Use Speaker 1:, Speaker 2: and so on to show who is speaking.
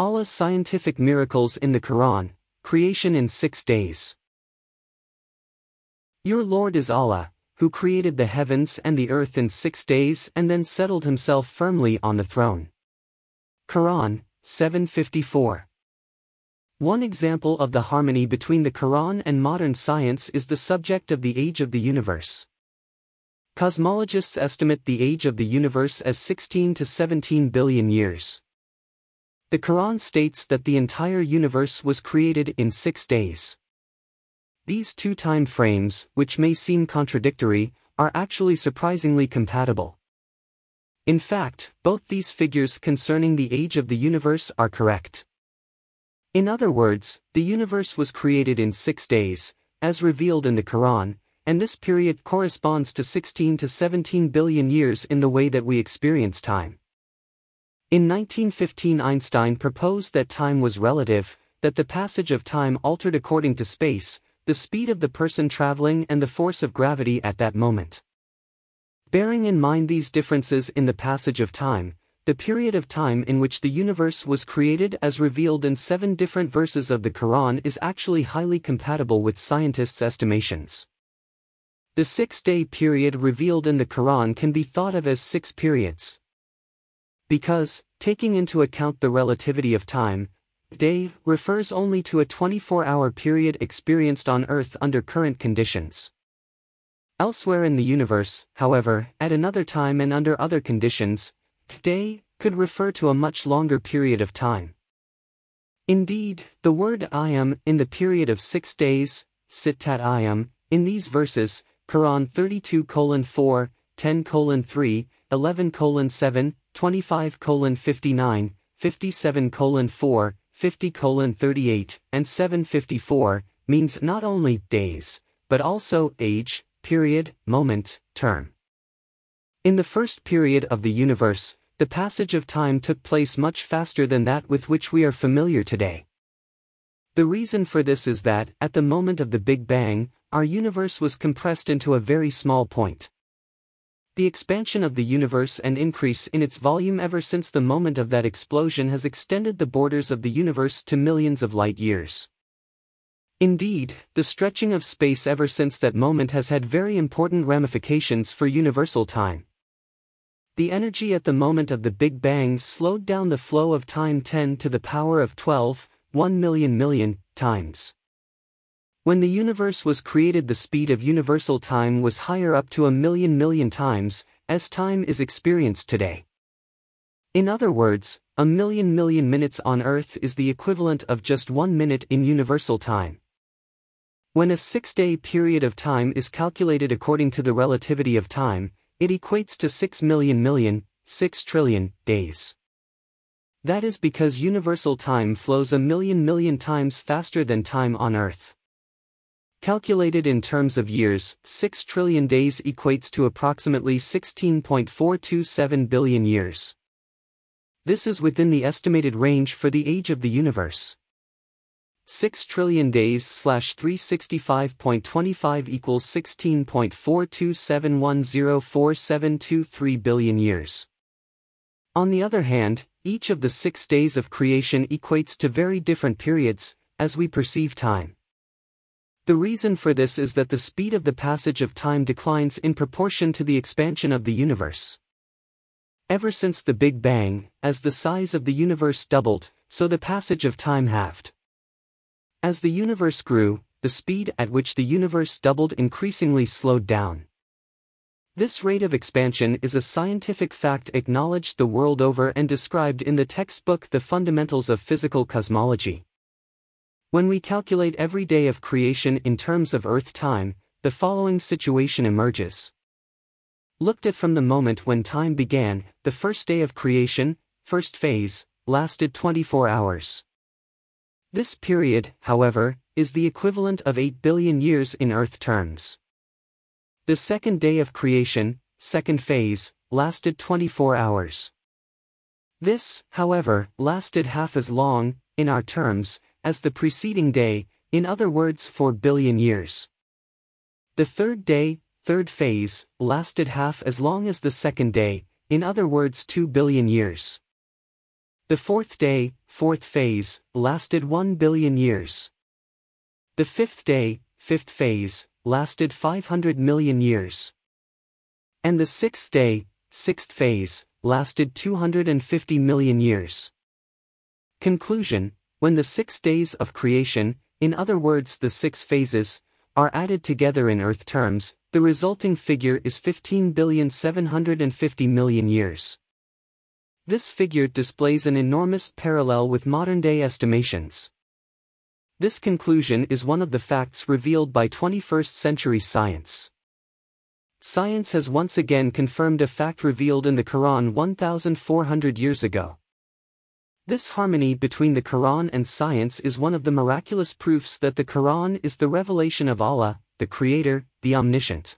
Speaker 1: Allah's scientific miracles in the Quran, creation in six days. Your Lord is Allah, who created the heavens and the earth in six days and then settled himself firmly on the throne. Quran, 754. One example of the harmony between the Quran and modern science is the subject of the age of the universe. Cosmologists estimate the age of the universe as 16 to 17 billion years. The Quran states that the entire universe was created in six days. These two time frames, which may seem contradictory, are actually surprisingly compatible. In fact, both these figures concerning the age of the universe are correct. In other words, the universe was created in six days, as revealed in the Quran, and this period corresponds to 16 to 17 billion years in the way that we experience time. In 1915 Einstein proposed that time was relative, that the passage of time altered according to space, the speed of the person traveling and the force of gravity at that moment. Bearing in mind these differences in the passage of time, the period of time in which the universe was created as revealed in seven different verses of the Quran is actually highly compatible with scientists' estimations. The six-day period revealed in the Quran can be thought of as six periods. Because, taking into account the relativity of time, Day refers only to a 24-hour period experienced on Earth under current conditions. Elsewhere in the universe, however, at another time and under other conditions, day could refer to a much longer period of time. Indeed, the word ayam in the period of six days, sittat ayam, in these verses, Quran 32 4, 10 3, 11 7, 25 59, 57 4, 50 38, and 754, means not only days, but also age, period, moment, term. In the first period of the universe, the passage of time took place much faster than that with which we are familiar today. The reason for this is that, at the moment of the Big Bang, our universe was compressed into a very small point. The expansion of the universe and increase in its volume ever since the moment of that explosion has extended the borders of the universe to millions of light years. Indeed, the stretching of space ever since that moment has had very important ramifications for universal time. The energy at the moment of the Big Bang slowed down the flow of time 10 to the power of 12, 1 million million, times. When the universe was created the speed of universal time was higher up to a million million times, as time is experienced today. In other words, a million million minutes on Earth is the equivalent of just one minute in universal time. When a six-day period of time is calculated according to the relativity of time, it equates to 6 million million, 6 trillion, days. That is because universal time flows a million million times faster than time on Earth. Calculated in terms of years, 6 trillion days equates to approximately 16.427 billion years. This is within the estimated range for the age of the universe. 6 trillion days slash 365.25 equals 16.427104723 billion years. On the other hand, each of the six days of creation equates to very different periods, as we perceive time. The reason for this is that the speed of the passage of time declines in proportion to the expansion of the universe. Ever since the Big Bang, as the size of the universe doubled, so the passage of time halved. As the universe grew, the speed at which the universe doubled increasingly slowed down. This rate of expansion is a scientific fact acknowledged the world over and described in the textbook The Fundamentals of Physical Cosmology. When we calculate every day of creation in terms of Earth time, the following situation emerges. Looked at from the moment when time began, the first day of creation, first phase, lasted 24 hours. This period, however, is the equivalent of 8 billion years in Earth terms. The second day of creation, second phase, lasted 24 hours. This, however, lasted half as long, in our terms, as the preceding day, in other words 4 billion years. The third day, third phase, lasted half as long as the second day, in other words 2 billion years. The fourth day, fourth phase, lasted 1 billion years. The fifth day, fifth phase, lasted 500 million years. And the sixth day, sixth phase, lasted 250 million years. Conclusion When the six days of creation, in other words the six phases, are added together in Earth terms, the resulting figure is 15,750 million years. This figure displays an enormous parallel with modern-day estimations. This conclusion is one of the facts revealed by 21st century science. Science has once again confirmed a fact revealed in the Quran 1400 years ago. This harmony between the Quran and science is one of the miraculous proofs that the Quran is the revelation of Allah, the Creator, the Omniscient.